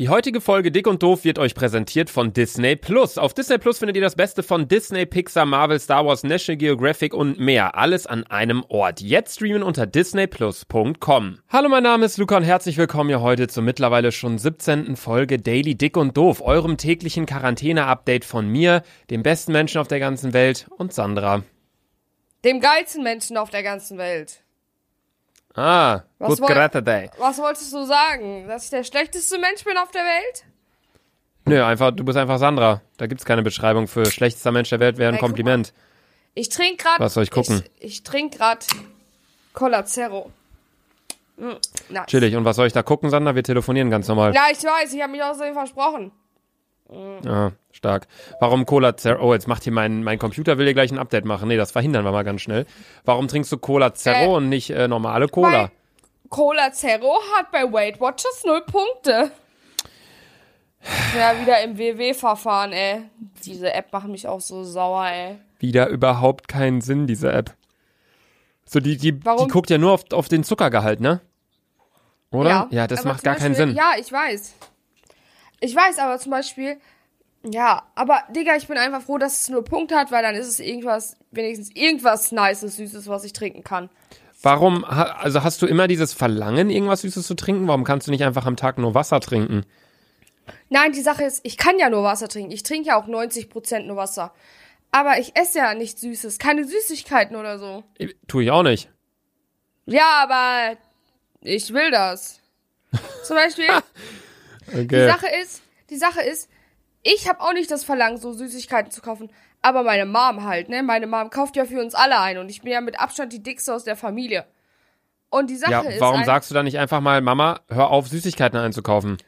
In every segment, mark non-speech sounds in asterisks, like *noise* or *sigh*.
Die heutige Folge Dick und Doof wird euch präsentiert von Disney Plus. Auf Disney Plus findet ihr das Beste von Disney, Pixar, Marvel, Star Wars, National Geographic und mehr. Alles an einem Ort. Jetzt streamen unter disneyplus.com. Hallo, mein Name ist Luca und herzlich willkommen hier heute zur mittlerweile schon 17. Folge Daily Dick und Doof, eurem täglichen Quarantäne-Update von mir, dem besten Menschen auf der ganzen Welt und Sandra. Dem geilsten Menschen auf der ganzen Welt. Ah, Was gut gerade day. Was wolltest du sagen? Dass ich der schlechteste Mensch bin auf der Welt? Nö, einfach, du bist einfach Sandra. Da gibt's keine Beschreibung für schlechtester Mensch der Welt, wäre ein Hey, Kompliment. Ich trinke gerade. Was soll ich gucken? Ich, ich trinke gerade Cola Zero. Mm, nice. Chillig. Und was soll ich da gucken, Sandra? Wir telefonieren ganz normal. Ja, ich weiß, ich habe mich außerdem versprochen. Ah, stark. Warum Cola Zero? Oh, jetzt macht hier mein, mein Computer, will hier gleich ein Update machen. Nee, das verhindern wir mal ganz schnell. Warum trinkst du Cola Zero Äh, und nicht äh, normale Cola? Cola Zero hat bei Weight Watchers null Punkte. Ja, wieder im WW-Verfahren, ey. Diese App macht mich auch so sauer, ey. Wieder überhaupt keinen Sinn, diese App. So, die, die, die Warum? guckt ja nur auf, auf den Zuckergehalt, ne? Oder? Ja, das aber macht gar keinen Beispiel- Sinn. Ja, ich weiß. Ich weiß, aber zum Beispiel, ja, aber Digga, ich bin einfach froh, dass es nur Punkte hat, weil dann ist es irgendwas, wenigstens irgendwas Nices, Süßes, was ich trinken kann. Warum, also hast du immer dieses Verlangen, irgendwas Süßes zu trinken? Warum kannst du nicht einfach am Tag nur Wasser trinken? Nein, die Sache ist, ich kann ja nur Wasser trinken. Ich trinke ja auch 90% nur Wasser. Aber ich esse ja nichts Süßes, keine Süßigkeiten oder so. Ich- Tu ich auch nicht. Ja, aber ich will das. Zum Beispiel, *laughs* die Okay. Sache ist, die Sache ist, ich habe auch nicht das Verlangen, so Süßigkeiten zu kaufen. Aber meine Mom halt, ne? Meine Mom kauft ja für uns alle ein und ich bin ja mit Abstand die dickste aus der Familie. Und die Sache Ja, ist, warum ein- sagst du dann nicht einfach mal, Mama, hör auf, Süßigkeiten einzukaufen?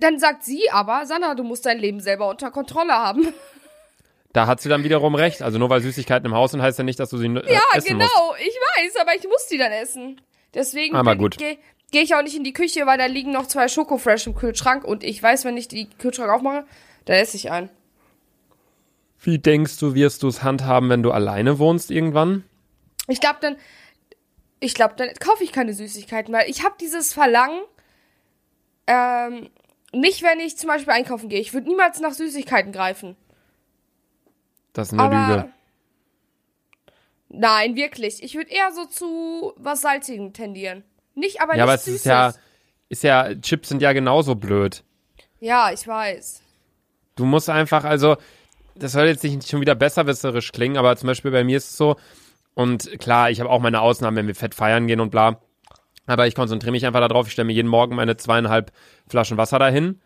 dann sagt sie aber, Sandra, du musst dein Leben selber unter Kontrolle haben. *laughs* Da hat sie dann wiederum recht. Also nur weil Süßigkeiten im Haus sind, heißt ja nicht, dass du sie äh, Ja, essen genau, musst. ich weiß, aber ich muss die dann essen. Deswegen Aber gut. Gehe geh ich auch nicht in die Küche, weil da liegen noch zwei Schokofresh im Kühlschrank und ich weiß, wenn ich die Kühlschrank aufmache, dann esse ich einen. Wie denkst du, wirst du es handhaben, wenn du alleine wohnst irgendwann? Ich glaube dann, ich glaube dann kaufe ich keine Süßigkeiten, weil ich habe dieses Verlangen, ähm, nicht wenn ich zum Beispiel einkaufen gehe. Ich würde niemals nach Süßigkeiten greifen. Das ist eine aber Lüge. nein, wirklich. Ich würde eher so zu was Salzigem tendieren. Nicht, aber Ja, aber es Süßes. ist ja, ist ja, Chips sind ja genauso blöd. ja, ich weiß. Du musst einfach, also, das soll jetzt nicht schon wieder besserwisserisch klingen, aber zum Beispiel bei mir ist es so, und klar, ich habe auch meine Ausnahmen, wenn wir fett feiern gehen und bla. Aber ich konzentriere mich einfach darauf, ich stelle mir jeden Morgen meine zweieinhalb Flaschen Wasser dahin.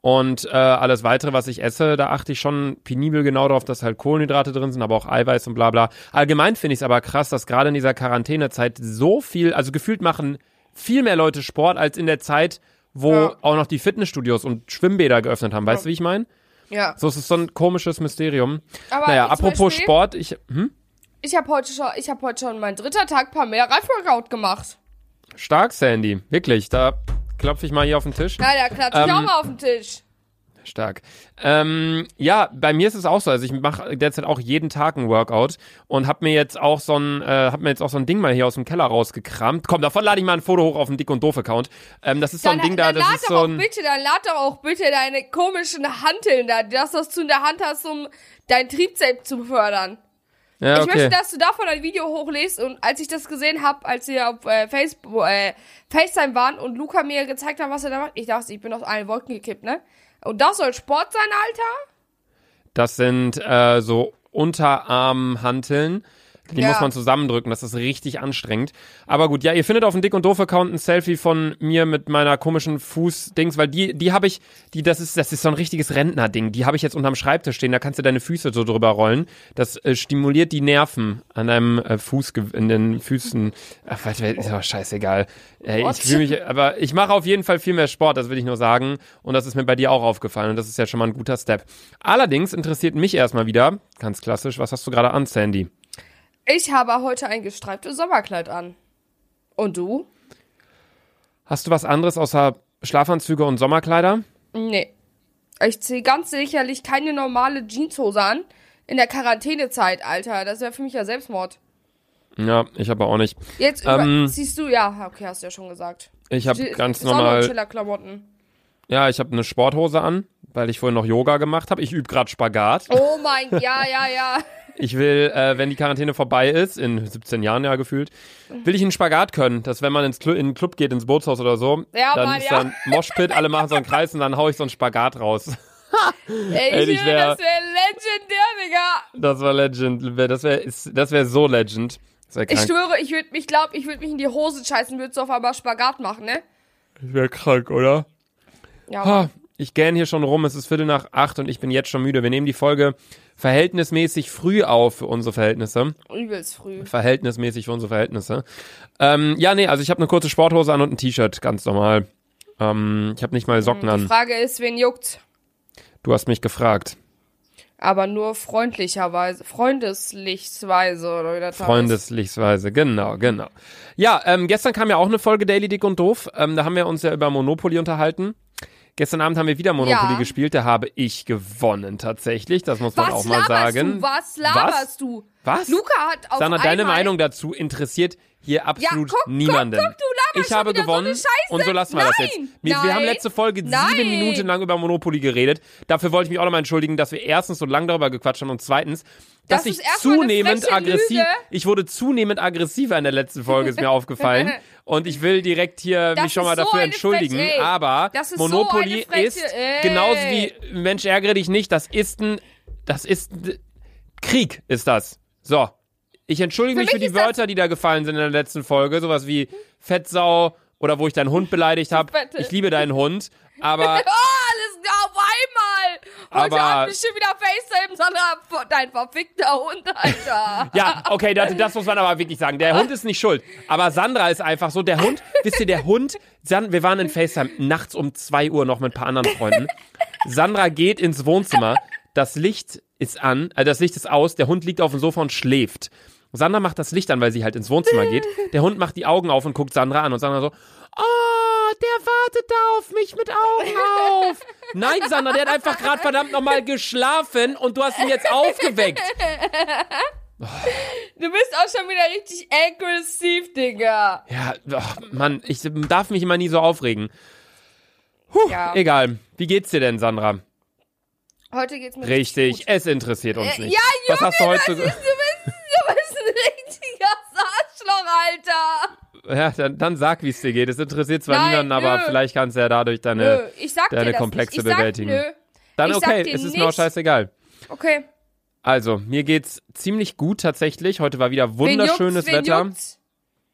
Und äh, alles weitere, was ich esse, da achte ich schon penibel genau darauf, dass halt Kohlenhydrate drin sind, aber auch Eiweiß und bla bla. Allgemein finde ich es aber krass, dass gerade in dieser Quarantänezeit so viel, also gefühlt machen viel mehr Leute Sport als in der Zeit, wo Ja. auch noch die Fitnessstudios und Schwimmbäder geöffnet haben. Weißt du, wie ich meine? Ja. So, es ist so ein komisches Mysterium. Aber naja, apropos Beispiel- Sport, ich, hm? Ich habe heute schon, ich habe heute schon mein dritter Tag paar mehr Reifworkout gemacht. Stark, Sandy. Wirklich, da klopfe ich mal hier auf den Tisch. Na, da klatsche ich Ähm, auch mal auf den Tisch. Stark. Ähm, ja, bei mir ist es auch so. Also ich mache derzeit auch jeden Tag ein Workout und hab mir jetzt auch so ein, äh, hab mir jetzt auch so ein Ding mal hier aus dem Keller rausgekramt. Komm, davon lade ich mal ein Foto hoch auf den Dick und Doof Account. Ähm, das ist so ein Dann, Ding da, dann das lad ist doch so auch ein. bitte, dann lad doch auch bitte deine komischen Hanteln da, das, was du in der Hand hast, um dein Triebzelt zu fördern. Ja, Ich möchte, okay. dass du davon ein Video hochlädst und als ich das gesehen habe, als wir auf äh, Facebook, äh, FaceTime waren und Luca mir gezeigt hat, was er da macht, ich dachte, ich bin aus allen Wolken gekippt, ne? Und das soll Sport sein, Alter? Das sind äh, so Unterarmhanteln. Die Ja. muss man zusammendrücken, das ist richtig anstrengend. Aber gut, ja, ihr findet auf dem Dick und Doof Account ein Selfie von mir mit meiner komischen Fußdings, weil die, die habe ich, die, das ist, das ist so ein richtiges Rentnerding. Die habe ich jetzt unterm Schreibtisch stehen, da kannst du deine Füße so drüber rollen. Das äh, stimuliert die Nerven an deinem äh, Fuß, in den Füßen. Ach, was, ist aber scheißegal. What? ich fühle mich, aber ich mache auf jeden Fall viel mehr Sport, das will ich nur sagen. Und das ist mir bei dir auch aufgefallen und das ist ja schon mal ein guter Step. Allerdings interessiert mich erstmal wieder, ganz klassisch, was hast du gerade an, Sandy? Ich habe heute ein gestreiftes Sommerkleid an. Und du? Hast du was anderes außer Schlafanzüge und Sommerkleider? Nee. Ich ziehe ganz sicherlich keine normale Jeanshose an. In der Quarantänezeit, Alter. Das wäre für mich ja Selbstmord. Ja, ich aber auch nicht. Jetzt Ähm, ziehst du, ja, okay, hast du ja schon gesagt. Ich habe ganz normal, Chiller-Klamotten. Ja, ich habe eine Sporthose an, weil ich vorhin noch Yoga gemacht habe. Ich übe gerade Spagat. Oh mein, ja, ja, ja. *laughs* Ich will, äh, wenn die Quarantäne vorbei ist, in 17 Jahren ja gefühlt, will ich einen Spagat können, dass wenn man ins Clu in den Club geht, ins Bootshaus oder so, Ja, dann Mann, ist ja. dann Moshpit, alle machen so einen Kreis und dann hau ich so einen Spagat raus. *laughs* Ey, ich ich wär- das wäre legendär, Digga. Das war legend. Das wäre das wär so legend. Wär Ich schwöre, ich würde mich, glaub, ich würde mich in die Hose scheißen, würde so auf einmal Spagat machen, ne? Das wäre krank, oder? Ja, Ha, ich gähn hier schon rum, es ist Viertel nach acht und ich bin jetzt schon müde. Wir nehmen die Folge verhältnismäßig früh auf für unsere Verhältnisse. übelst früh. Verhältnismäßig für unsere Verhältnisse. Ähm, ja, nee, also ich habe eine kurze Sporthose an und ein T-Shirt, ganz normal. Ähm, ich habe nicht mal Socken Die an. Frage ist, wen juckt's? Du hast mich gefragt. Aber nur freundlicherweise, freundeslichsweise, oder wie das. Freundeslichsweise, genau, genau. Ja, ähm, gestern kam ja auch eine Folge Daily Dick und Doof. Ähm, da haben wir uns ja über Monopoly unterhalten. Gestern Abend haben wir wieder Monopoly Ja. gespielt. Da habe ich gewonnen, tatsächlich. Das muss man Was auch mal sagen. du? Was laberst du? Was? Luca hat auf Sandra, deine Meinung dazu interessiert hier absolut guck, guck, niemanden. guck, laberst ich habe so gewonnen Scheiße. und so lassen wir das Nein, jetzt. Wir, wir nein, haben letzte Folge nein. sieben Minuten lang über Monopoly geredet. Dafür wollte ich mich auch nochmal entschuldigen, dass wir erstens so lang darüber gequatscht haben und zweitens, dass Das ich zunehmend aggressiv, Lüge. ich wurde zunehmend aggressiver in der letzten Folge, ist mir aufgefallen. *laughs* Und ich will direkt hier Das mich schon mal so dafür entschuldigen. Ey, aber ist so Monopoly Freche- ist genauso wie Mensch ärgere dich nicht, das ist ein, das ist ein Krieg, ist das. So. Ich entschuldige Für mich für mich die ist das- Wörter, die da gefallen sind in der letzten Folge. Sowas wie Fettsau oder wo ich deinen Hund beleidigt *laughs* habe. Ich liebe deinen Hund. Aber *laughs* Oh, alles klar, auf einmal. Heute hat bestimmt wieder FaceTime, Sandra, dein verfickter Hund, Alter. *laughs* ja, okay, das, das muss man aber wirklich sagen. Der Hund ist nicht schuld. Aber Sandra ist einfach so. Der Hund, wisst ihr, der Hund, wir waren in FaceTime nachts um 2 Uhr noch mit ein paar anderen Freunden. Sandra geht ins Wohnzimmer. Das Licht ist an, also das Licht ist aus. Der Hund liegt auf dem Sofa und schläft. Sandra macht das Licht an, weil sie halt ins Wohnzimmer geht. Der Hund macht die Augen auf und guckt Sandra an und Sandra so, oh, der wartet da auf mich mit Augen auf. *laughs* Nein, Sandra, der hat einfach gerade verdammt nochmal geschlafen und du hast ihn jetzt aufgeweckt. Du bist auch schon wieder richtig aggressiv, Digga. Ja, ach, Mann, ich darf mich immer nie so aufregen. Puh, Ja. egal. Wie geht's dir denn, Sandra? Heute geht's mir Richtig, gut. es interessiert uns Äh, nicht. ja, Was hast du Junge, heute das so? ist, du, bist, du bist ein richtiger Arschloch, Alter. Ja, dann, dann sag, wie es dir geht. Es interessiert zwar Nein, niemanden, aber nö. vielleicht kannst du ja dadurch deine. ich sag deine Komplexe. Ich bewältigen. Nö. Dann ich okay, es ist mir auch scheißegal. Okay. Also, mir geht's ziemlich gut tatsächlich. Heute war wieder Wen wunderschönes juckt's? Wen Wetter. juckt's?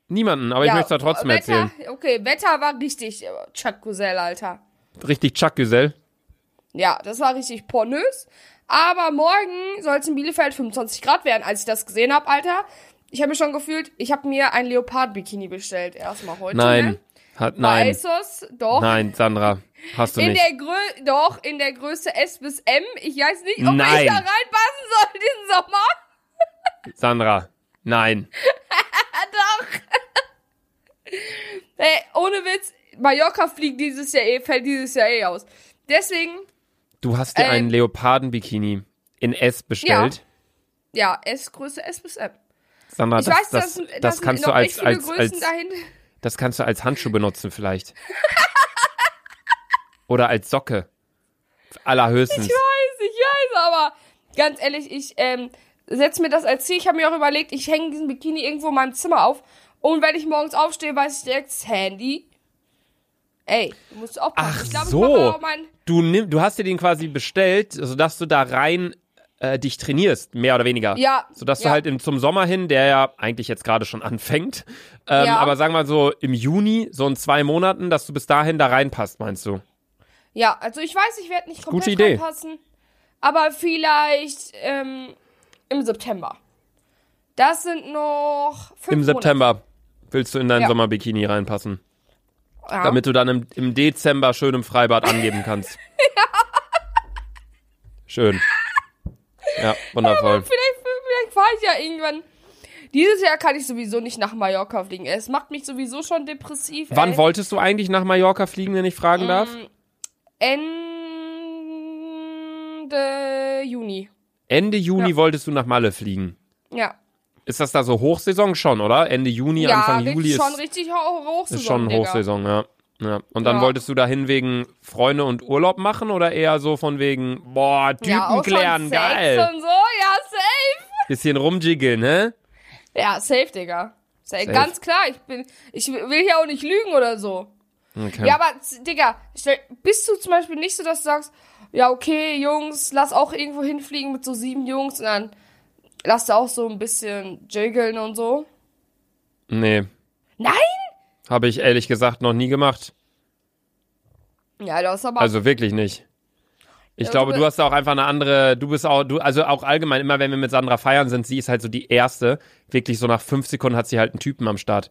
Niemanden, aber ich Ja, möchte es trotzdem Wetter, erzählen. Okay, Wetter war richtig äh, Chuck Gusell, Alter. Richtig Chuck Güsell. Ja, das war richtig pornös. Aber morgen soll es in Bielefeld 25 Grad werden, als ich das gesehen habe, Alter. Ich habe mir schon gefühlt, ich habe mir ein Leopard-Bikini bestellt. Erstmal heute. Nein. Ne? Hat, Bei nein. ASOS, doch. Nein, Sandra. Hast du In nicht. der Grö doch, in der Größe S bis M. Ich weiß nicht, ob Nein. ich da reinpassen soll diesen Sommer. *laughs* Sandra. Nein. *laughs* Doch. *laughs* Ey, ohne Witz, Mallorca fliegt dieses Jahr eh, fällt dieses Jahr eh aus. Deswegen, Du hast dir Ähm. einen Leoparden-Bikini in S bestellt. ja, S, Größe S bis M. Sandra, Ich das, weiß, das, das, dass kannst noch du als, als, Größen als, dahin. das kannst du als Handschuh benutzen vielleicht. *laughs* Oder als Socke. Allerhöchstens. Ich weiß, ich weiß, aber ganz ehrlich, ich ähm, setze mir das als Ziel. Ich habe mir auch überlegt, ich hänge diesen Bikini irgendwo in meinem Zimmer auf. Und wenn ich morgens aufstehe, weiß ich direkt, das Handy. Ey, du musst aufpassen. Ach ich glaub, so. Ich mein, Du, nimm, du hast dir den quasi bestellt, sodass du da rein äh, dich trainierst, mehr oder weniger. Ja, Sodass du ja. halt im, zum Sommer hin, der ja eigentlich jetzt gerade schon anfängt, ähm, Ja. aber sagen wir mal so im Juni, so in zwei Monaten, dass du bis dahin da reinpasst, meinst du? ja, also ich weiß, ich werde nicht Gute komplett Idee. reinpassen. Aber vielleicht ähm, im September. Das sind noch fünf Im September willst du in dein Ja. Sommerbikini reinpassen. Monate. Ja. Damit du dann im, im Dezember schön im Freibad angeben kannst. *laughs* Schön. Ja, wundervoll. Vielleicht, vielleicht fahre ich ja irgendwann. Dieses Jahr kann ich sowieso nicht nach Mallorca fliegen. Es macht mich sowieso schon depressiv. Wann ey. wolltest du eigentlich nach Mallorca fliegen, wenn ich fragen darf? Ende Juni. Ende Juni Ja. wolltest du nach Malle fliegen. Ja. Ist das da so Hochsaison schon, oder? Ende Juni, ja, Anfang richtig, Juli schon ist, richtig ho Hochsaison. ist schon Digga. Hochsaison, ja. Ja. Und dann Ja. wolltest du dahin wegen Freunde und Urlaub machen oder eher so von wegen, boah, Typen ja, klären, geil. und so, ja, safe. Bisschen rumjiggeln, ne? Ja, safe, Digga. Safe. Ganz klar, ich bin, ich will hier auch nicht lügen oder so. Okay. Ja, aber, Digga, bist du zum Beispiel nicht so, dass du sagst, ja, okay, Jungs, lass auch irgendwo hinfliegen mit so sieben Jungs und dann lass du auch so ein bisschen jiggeln und so? nee, Nein? Habe ich ehrlich gesagt noch nie gemacht. Ja, das ist aber. Also wirklich nicht. Ich Ja, glaube, du- du hast auch einfach eine andere, du bist auch, du, also auch allgemein, immer wenn wir mit Sandra feiern sind, sie ist halt so die erste. Wirklich so nach fünf Sekunden hat sie halt einen Typen am Start.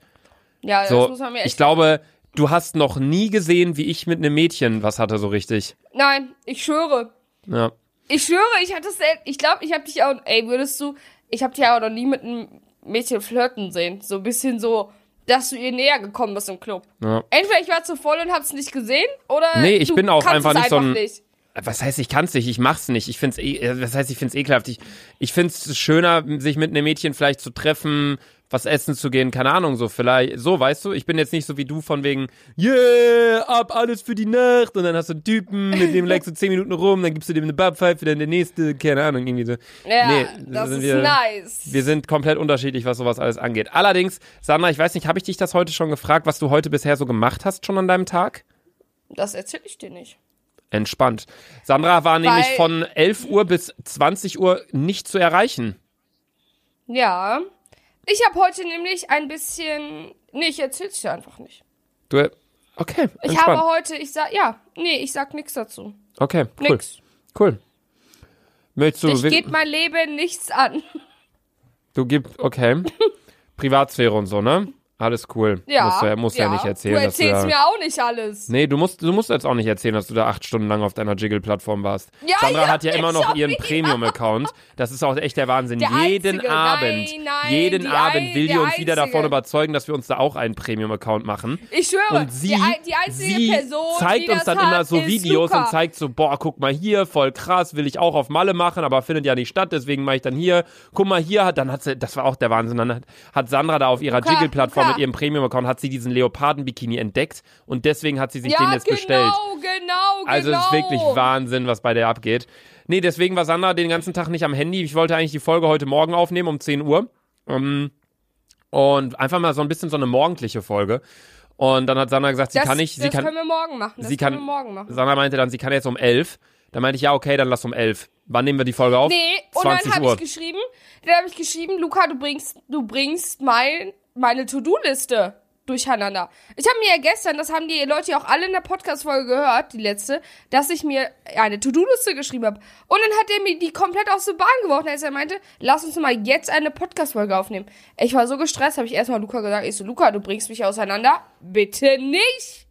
ja, das So, muss man mir echt. ich glaube, du hast noch nie gesehen, wie ich mit einem Mädchen was hatte, so richtig. Nein, ich schwöre. Ja. Ich schwöre, ich hatte selten. Ich glaube, ich habe dich auch. Ey, würdest du. Ich habe dich auch noch nie mit einem Mädchen flirten sehen. So ein bisschen so, dass du ihr näher gekommen bist im Club. ja. Entweder ich war zu voll und hab's nicht gesehen, oder. Nee, ich bin auch einfach nicht so ein- nicht. Was heißt, ich kann's nicht, ich mach's nicht. Ich find's eh, was heißt, ich find's ekelhaft. Ich, ich find's schöner, sich mit einem Mädchen vielleicht zu treffen, was essen zu gehen, keine Ahnung, so vielleicht, so, weißt du? Ich bin jetzt nicht so wie du von wegen, yeah, ab alles für die Nacht und dann hast du einen Typen, mit dem *laughs* legst du zehn Minuten rum, dann gibst du dem eine Babpfeife, dann der nächste, keine Ahnung, irgendwie so. Ja, Nee, das ist wir- nice. Wir sind komplett unterschiedlich, was sowas alles angeht. Allerdings, Sandra, ich weiß nicht, habe ich dich das heute schon gefragt, was du heute bisher so gemacht hast schon an deinem Tag? das erzähl ich dir nicht. Entspannt. Sandra war nämlich Weil- von 11 Uhr bis 20 Uhr nicht zu erreichen. Ja. Ich habe heute nämlich ein bisschen. Nee, ich erzähl's dir einfach nicht. Du, okay, Ich entspannt. habe heute, ich sag, ja, nee, ich sag nix dazu. okay, cool, Nix. cool. Möchtest du, Dich wi- geht mein Leben nichts an. du gibst, okay, *laughs* Privatsphäre und so, ne? Alles cool. Ja. Musst du ja, musst ja. nicht erzählen, Du dass du erzählst da, mir auch nicht alles. Nee, du musst, du musst jetzt auch nicht erzählen, dass du da acht Stunden lang auf deiner Jiggle-Plattform warst. Ja, Sandra ja, hat ja immer noch ihren. Premium-Account. Das ist auch echt der Wahnsinn. Der jeden einzige. Abend, Nein, nein, jeden Abend ein- will die uns wieder davon einzige. überzeugen, dass wir uns da auch einen Premium-Account machen. Ich schwöre, Und sie, die, die einzige sie Person, zeigt uns dann immer hat, so ist Videos Luca. und zeigt so, boah, guck mal hier, voll krass, will ich auch auf Malle machen, aber findet ja nicht statt, deswegen mache ich dann hier. Guck mal hier, dann hat sie, das war auch der Wahnsinn, dann hat, hat Sandra da auf ihrer Jiggle-Plattform. Mit ihrem Premium-Account, hat sie diesen Leoparden-Bikini entdeckt und deswegen hat sie sich ja, den jetzt genau, bestellt. genau, Also es genau. ist wirklich Wahnsinn, was bei der abgeht. Nee, deswegen war Sandra den ganzen Tag nicht am Handy. Ich wollte eigentlich die Folge heute Morgen aufnehmen um 10 Uhr. Ähm, und einfach mal so ein bisschen so eine morgendliche Folge. Und dann hat Sandra gesagt, sie Das, kann nicht, sie das kann, können wir morgen machen. Das sie können kann, wir morgen machen. Sandra meinte dann, sie kann jetzt um 11. Dann meinte ich, ja, okay, dann lass um 11. Wann nehmen wir die Folge auf? Nee, und dann 20 habe ich geschrieben, dann habe ich geschrieben, Luca, du bringst, du bringst mein, meine To-Do-Liste durcheinander. Ich habe mir ja gestern, das haben die Leute ja auch alle in der Podcast-Folge gehört, die letzte, dass ich mir eine To-Do-Liste geschrieben habe. Und dann hat er mir die komplett aus der Bahn geworfen, als er meinte, lass uns mal jetzt eine Podcast-Folge aufnehmen. Ich war so gestresst, habe ich erstmal Luca gesagt, ich so, Luca, du bringst mich auseinander. Bitte nicht.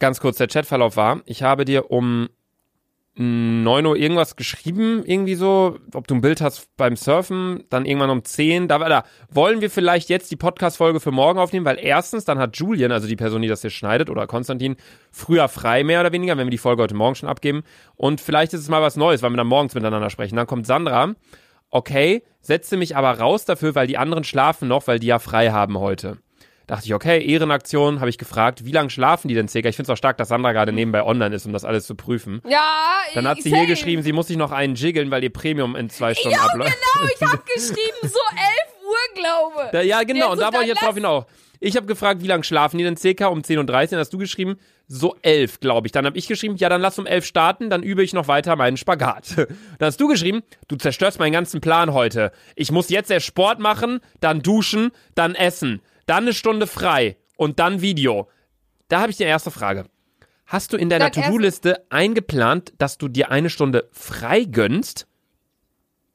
Ganz kurz, der Chatverlauf war, ich habe dir um 9 Uhr irgendwas geschrieben, irgendwie so, ob du ein Bild hast beim Surfen, dann irgendwann um 10, da da, wollen wir vielleicht jetzt die Podcast-Folge für morgen aufnehmen, weil erstens, dann hat Julian, also die Person, die das hier schneidet, oder Konstantin, früher frei, mehr oder weniger, wenn wir die Folge heute Morgen schon abgeben, und vielleicht ist es mal was Neues, weil wir dann morgens miteinander sprechen. Dann kommt Sandra, okay, setze mich aber raus dafür, weil die anderen schlafen noch, weil die ja frei haben heute. Dachte ich, okay, Ehrenaktion, habe ich gefragt, wie lange schlafen die denn circa? Ich finde es auch stark, dass Sandra gerade nebenbei online ist, um das alles zu prüfen. Ja, Dann hat sie safe. hier geschrieben, sie muss sich noch einen jiggeln, weil ihr Premium in zwei Stunden Ja, abläuft. genau, ich habe *laughs* geschrieben, so 11 Uhr, glaube. Da, ja, genau, Ja, und da wollte ich jetzt drauf hinaus. Ich habe gefragt, wie lange schlafen die denn circa? Um 10.30 Uhr. Dann hast du geschrieben, so 11, glaube ich. Dann habe ich geschrieben, ja, dann lass um 11 starten, dann übe ich noch weiter meinen Spagat. *laughs* Dann hast du geschrieben, du zerstörst meinen ganzen Plan heute. Ich muss jetzt erst Sport machen, dann duschen, dann essen, dann eine Stunde frei und dann Video. Da habe ich die erste Frage. Hast du in deiner To-Do-Liste eingeplant, dass du dir eine Stunde frei gönnst?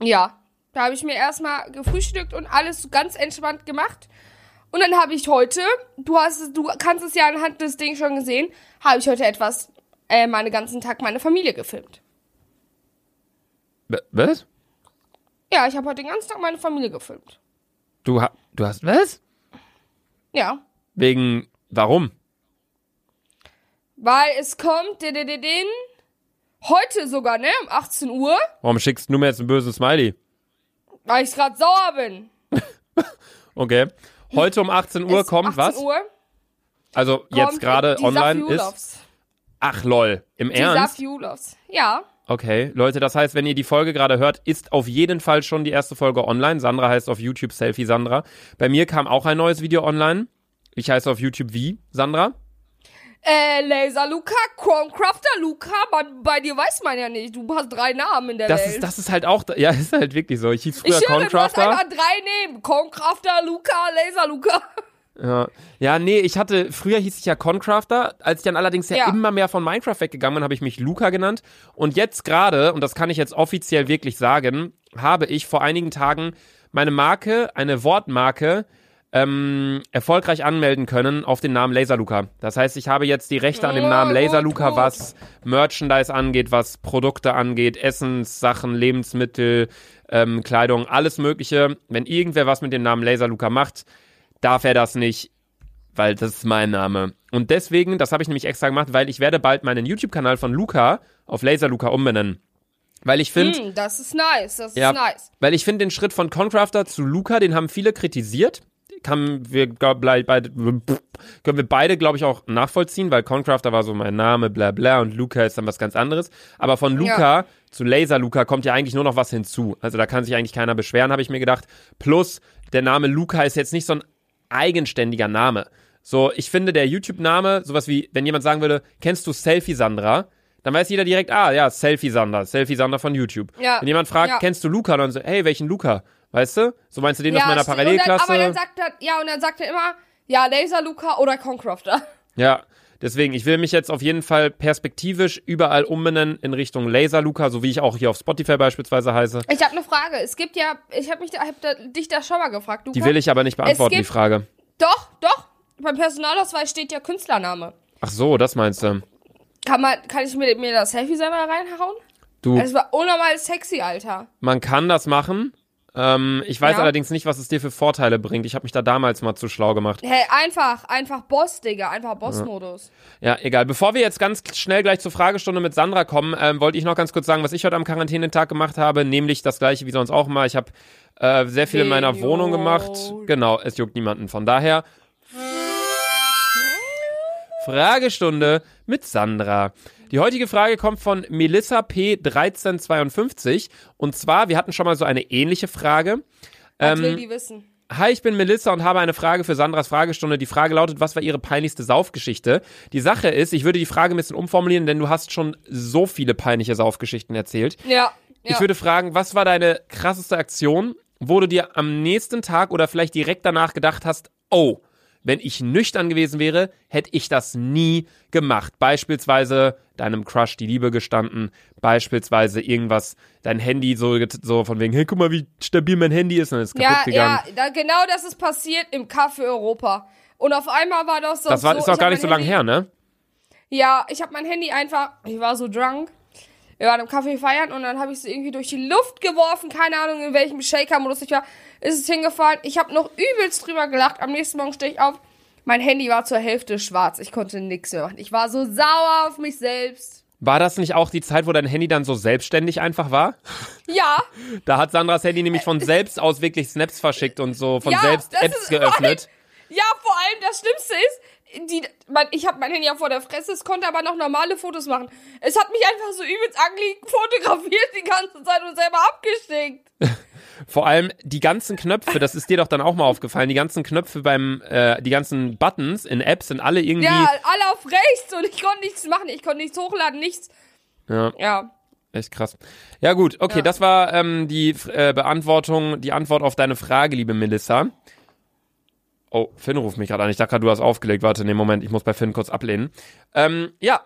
Ja, da habe ich mir erstmal gefrühstückt und alles ganz entspannt gemacht. Und dann habe ich heute, du hast es, du kannst es ja anhand des Dings schon gesehen, habe ich heute etwas, äh, meine ganzen Tag meine Familie gefilmt. Was? Ja, ich habe heute den ganzen Tag meine Familie gefilmt. Du, ha du hast was? Ja. Wegen, warum? Weil es kommt, din, din, din, heute sogar, ne, um 18 Uhr, Warum schickst du mir jetzt einen bösen Smiley? weil ich gerade sauer bin. *laughs* Okay. Heute um 18 Uhr Ist kommt 18 was? Uhr. Also jetzt gerade online ist. Ach lol, im Die Ernst? Safiulovs. Ja. Okay, Leute, das heißt, wenn ihr die Folge gerade hört, ist auf jeden Fall schon die erste Folge online. Sandra heißt auf YouTube Selfie Sandra. Bei mir kam auch ein neues Video online. Ich heiße auf YouTube wie Sandra. Äh, Laser Luca, Chromecrafter Luca, man, bei dir weiß man ja nicht. Du hast drei Namen in der Das Welt. ist, das ist halt auch, ja, *laughs* ist halt wirklich so. Ich hieß früher ich du hast Concrafter. einfach drei Namen. Chromecrafter Luca, Laser Luca. Ja. ja, nee, ich hatte, früher hieß ich ja Concrafter. Als ich dann allerdings ja, Ja. immer mehr von Minecraft weggegangen bin, habe ich mich Luca genannt. Und jetzt gerade, und das kann ich jetzt offiziell wirklich sagen, habe ich vor einigen Tagen meine Marke, eine Wortmarke, ähm, erfolgreich anmelden können auf den Namen Laser Luca. Das heißt, ich habe jetzt die Rechte an dem Oh, Namen Laser gut, Luca, was Merchandise angeht, was Produkte angeht, Essenssachen, Lebensmittel, ähm, Kleidung, alles Mögliche. Wenn irgendwer was mit dem Namen Laser Luca macht, darf er das nicht, weil das ist mein Name. Und deswegen, das habe ich nämlich extra gemacht, weil ich werde bald meinen YouTube-Kanal von Luca auf Laser Luca umbenennen. Weil ich finde, Hm, das ist nice, das ist ja, nice. weil ich finde den Schritt von Concrafter zu Luca, den haben viele kritisiert. Kann wir glaub, beide, können wir beide, glaube ich, auch nachvollziehen, weil Concrafter war so mein Name, bla bla, und Luca ist dann was ganz anderes. Aber von Luca zu Laser Luca kommt ja eigentlich nur noch was hinzu. Also da kann sich eigentlich keiner beschweren, habe ich mir gedacht. Plus, der Name Luca ist jetzt nicht so ein eigenständiger Name. So, ich finde, der YouTube-Name, sowas wie, wenn jemand sagen würde, kennst du Selfie Sandra? Dann weiß jeder direkt, ah, ja, Selfie Sandra, Selfie Sandra von YouTube. Ja, Wenn jemand fragt, ja. kennst du Luca? Dann so, hey, welchen Luca? Weißt du? So meinst du den aus meiner. Parallelklasse? Dann, aber dann sagt er, ja, und dann sagt er immer, ja, Laser Luca oder Concrafter. ja, deswegen, ich will mich jetzt auf jeden Fall perspektivisch überall umbenennen in Richtung Laser Luca, so wie ich auch hier auf Spotify beispielsweise heiße. Ich habe eine Frage. Es gibt ja, ich habe mich da, hab da, dich da schon mal gefragt, Luca. Die will ich aber nicht beantworten, die Frage. Doch, doch. Beim Personalausweis steht ja Künstlername. Ach so, das meinst du. Kann man, kann ich mir, mir das Selfie selber reinhauen? Du, Es war unnormal sexy, Alter. man kann das machen. Ähm, ich weiß Ja. allerdings nicht, was es dir für Vorteile bringt. Ich habe mich da damals mal zu schlau gemacht. Hey, einfach, einfach Boss, Digga. Einfach Boss-Modus. Ja, egal. Bevor wir jetzt ganz schnell gleich zur Fragestunde mit Sandra kommen, ähm, wollte ich noch ganz kurz sagen, was ich heute am Quarantänetag gemacht habe, nämlich das gleiche wie sonst auch mal. Ich habe äh, sehr viel in meiner Wohnung gemacht. Genau, es juckt niemanden. Von daher Fragestunde mit Sandra. Die heutige Frage kommt von Melissa P1352 und zwar, wir hatten schon mal so eine ähnliche Frage. Was Ähm, will die wissen? Hi, ich bin Melissa und habe eine Frage für Sandras Fragestunde. Die Frage lautet, was war Ihre peinlichste Saufgeschichte? Die Sache ist, ich würde die Frage ein bisschen umformulieren, denn du hast schon so viele peinliche Saufgeschichten erzählt. Ja. ja. Ich würde fragen, was war deine krasseste Aktion, wo du dir am nächsten Tag oder vielleicht direkt danach gedacht hast, oh, wenn ich nüchtern gewesen wäre, hätte ich das nie gemacht. Beispielsweise deinem Crush die Liebe gestanden, beispielsweise irgendwas, dein Handy so, so von wegen, hey, guck mal, wie stabil mein Handy ist und ist kaputt ja, gegangen. ja, da, genau das ist passiert im Café Europa. Und auf einmal war das so. Das war, so, ist ich gar nicht so lange her, ne? Ja, ich habe mein Handy einfach, ich war so drunk. Wir waren im Café feiern und dann habe ich es irgendwie durch die Luft geworfen, keine Ahnung in welchem Shaker-Modus ich war, ist es hingefallen. Ich habe noch übelst drüber gelacht. Am nächsten Morgen stehe ich auf, mein Handy war zur Hälfte schwarz. Ich konnte nichts mehr machen. Ich war so sauer auf mich selbst. War das nicht auch die Zeit, wo dein Handy dann so selbstständig einfach war? *laughs* Ja, Da hat Sandras Handy nämlich von selbst aus wirklich Snaps verschickt und so von Ja, selbst Apps geöffnet. *laughs* ja, vor allem das Schlimmste ist, die, mein, ich habe mein Handy ja vor der Fresse, es konnte aber noch normale Fotos machen. Es hat mich einfach so übelst ugly *laughs* fotografiert die ganze Zeit und selber abgeschickt. *laughs* Vor allem die ganzen Knöpfe, das ist dir doch dann auch mal aufgefallen, die ganzen Knöpfe beim, äh, die ganzen Buttons in Apps sind alle irgendwie. Ja, alle auf rechts und ich konnte nichts machen. Ich konnte nichts hochladen, nichts. Ja, Ja. echt krass. Ja gut, okay, Ja. das war ähm, die äh, Beantwortung, die Antwort auf deine Frage, liebe Melissa. Oh, Finn ruft mich gerade an. Ich dachte gerade, du hast aufgelegt. Warte, nee, Moment, ich muss bei Finn kurz ablehnen. Ähm, ja.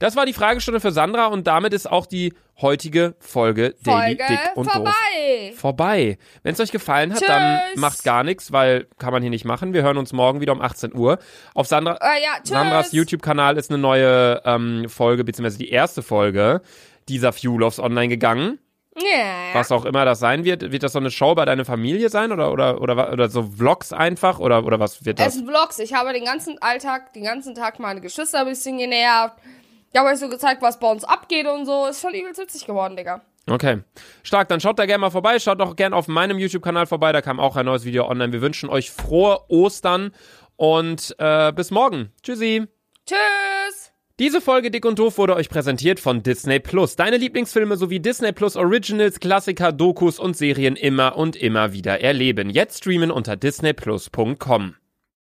Das war die Fragestunde für Sandra und damit ist auch die heutige Folge Daily Folge Dick und Doof vorbei. vorbei. Wenn es euch gefallen hat, dann Tschüss. macht gar nichts, weil kann man hier nicht machen. Wir hören uns morgen wieder um 18 Uhr. Auf Sandra, Äh, ja. Sandras YouTube-Kanal ist eine neue ähm, Folge, beziehungsweise die erste Folge dieser Fueloffs online gegangen. Ja. Was auch immer das sein wird. Wird das so eine Show bei deiner Familie sein oder, oder, oder, oder so Vlogs einfach? Oder, oder was wird Es das? sind Vlogs. Ich habe den ganzen Alltag, den ganzen Tag meine Geschwister ein bisschen genervt. Ich habe euch so gezeigt, was bei uns abgeht und so. Ist schon übelst witzig geworden, Digga. Okay. Stark, dann schaut da gerne mal vorbei. Schaut doch gerne auf meinem YouTube-Kanal vorbei. Da kam auch ein neues Video online. Wir wünschen euch frohe Ostern und äh, bis morgen. Tschüssi. Tschüss. Diese Folge Dick und Doof wurde euch präsentiert von Disney Plus. Deine Lieblingsfilme sowie Disney Plus Originals, Klassiker, Dokus und Serien immer und immer wieder erleben. Jetzt streamen unter disneyplus.com.